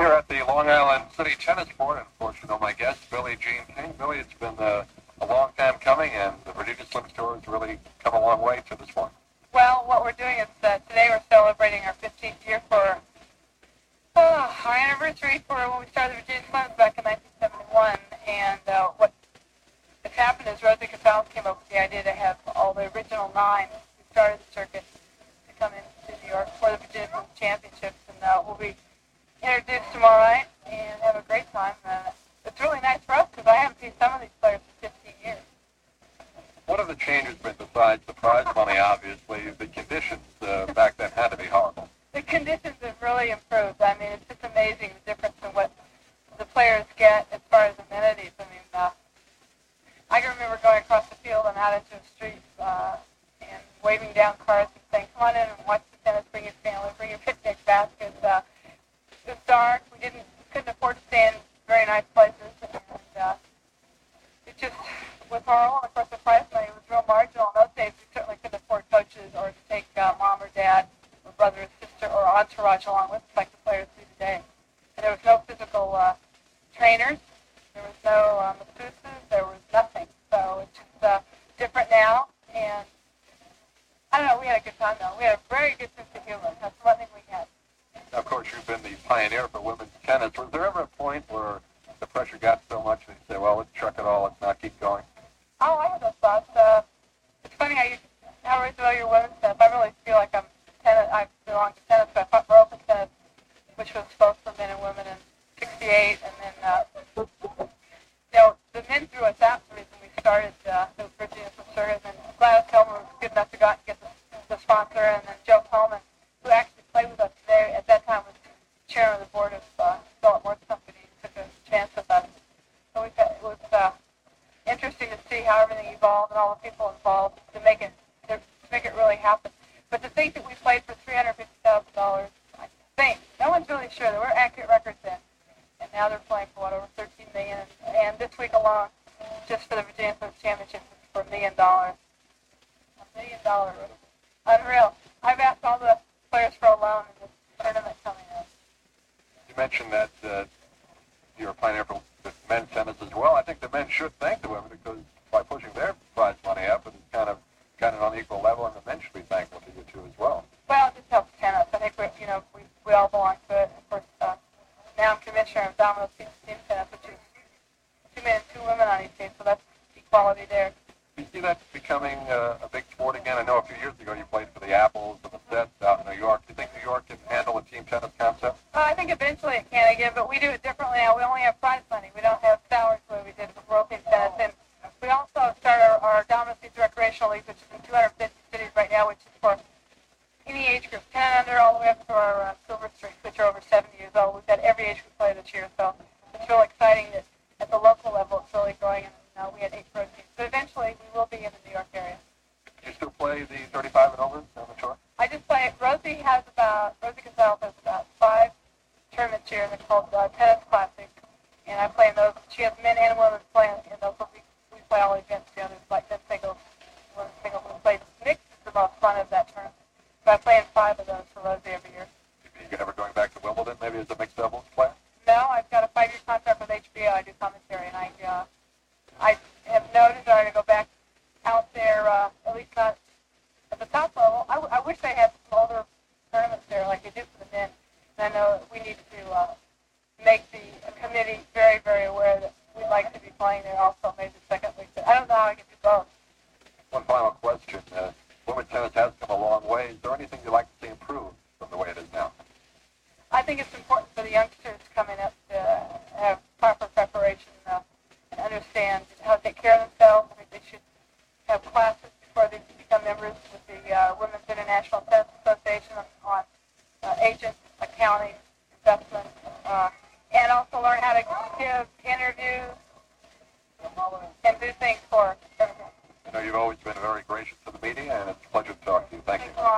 Here at the Long Island City Tennis Board, and know my guest, Billie Jean King. Billie, it's been uh, a long time coming, and the Virginia Slims Tour has really come a long way to this point. Well, what we're doing is uh, today we're celebrating our 15th year for uh, our anniversary for when we started the Virginia Slims back in 1971. And uh, what has happened is Rosie Gonzalez came up with the idea to have all the original nine who started the circuit to come into New York for the Virginia Slims Championships. And uh, we'll be introduced tomorrow night and have a great time. Uh, it's really nice for us because I haven't seen some of these players for 15 years. What have the changes been besides the prize money, obviously? The conditions uh, back then had to be horrible. The conditions have really improved. I mean, it's just amazing the difference in what the players get as far as amenities. I mean, uh, I can remember going across the field and out into the street uh, and waving down cars and saying, come on in and watch the tennis, bring your family, bring your picnic baskets. Uh, it was dark. We didn't couldn't afford to stay in very nice places. And uh, it just was horrible. And of course, the prize money was real marginal. In those days, we certainly couldn't afford coaches or to take uh, mom or dad or brother or sister or entourage along with you've been the pioneer for women's tennis. Was there ever a point where the pressure got so much that you say, well, let's chuck it all, let's not keep going? Oh, I have those thoughts. Uh, it's funny how you how we throw your women's tennis. I really feel like I'm tennis. I belong to tennis, but I fought for tennis, which was both for men and women in '68, and then uh, you know the men threw us out the reason we started uh, the Virginia Circuit, and then Gladys Heldman was good enough to go out and get the, the sponsor, and then Joe Cullman, who actually played with us today, at that time was chairman of the board of uh, Philip Morris Company, took a chance with us. So we it was. Uh, interesting to see evolved and all the people involved to make it to make it really happen. But to think that we played for three hundred fifty thousand dollars, I think no one's really sure. There were accurate records then, and now they're playing for what over thirteen million. And this week alone, just for the Virginia Slims Championship, for a million dollars. A million dollars, unreal. I've asked all the players for a loan in this tournament coming up. You mentioned that uh, you're pioneer for the men's tennis as well. I think the men should thank the women because by pushing their prize money up and kind of got it on equal level, and the men should be thankful to you too as well. Well, it just helps tennis. I think we, you know, we, we all belong to it. Of course, uh, now I'm commissioner of Domino's Team, team Tennis, which is two men and two women on each team, so that's equality there. Do you see that becoming uh, a big sport again? I know a few years ago you played for the Apples and the Sets out in New York. Do you think New York can handle a team tennis concept? Uh, I think eventually it can again, but we do it differently now. We only have prize money. We don't have salaries the way we did with World Team Tennis. And we also start our, our Domino's Team Recreational which is in 250 cities right now, which is for any age group, 10 and under, all the way up to our uh, Silver Streaks, which are over 70 years old. We've got every age group play this year, so it's real exciting that at the local level it's really growing. And uh, we had eight pro teams. But eventually we will be in the New York area. Do you still play the 35 and over the tour? I just play. Rosie has about Rosie Gonzalez has about five tournaments here. They're called uh, Tennis Classic, and I play in those. She has men and women playing in those. We, we play all events together, like men singles, women singles. We play mixed is the most fun of that tournament. So I play in five of those for Rosie every year. You ever going back to Wimbledon, maybe as a mixed doubles player? No, I've got a five-year contract with HBO. I do commentary, and I uh, I have no desire to go back out there, uh, at least not at the top level. I, w- I wish they had some older tournaments there like they do for the men. And I know we need to uh, make the uh, committee very, very aware that we'd like to be playing there also, maybe second week. But I don't know how I can do both. One final question. Uh, women's tennis has come a long way. Is there anything you'd like to see improved from the way it is now? I think it's important for the youngsters coming up to have proper preparation uh, and understand how to take care of themselves. I think they should have classes before they become members with the uh, Women's International Tennis Association on, uh, agent, accounting, investment, uh, and also learn how to give interviews and do things for everything. I know you've always been very gracious to the media, and it's a pleasure to talk to you. Thank you. Thanks lot.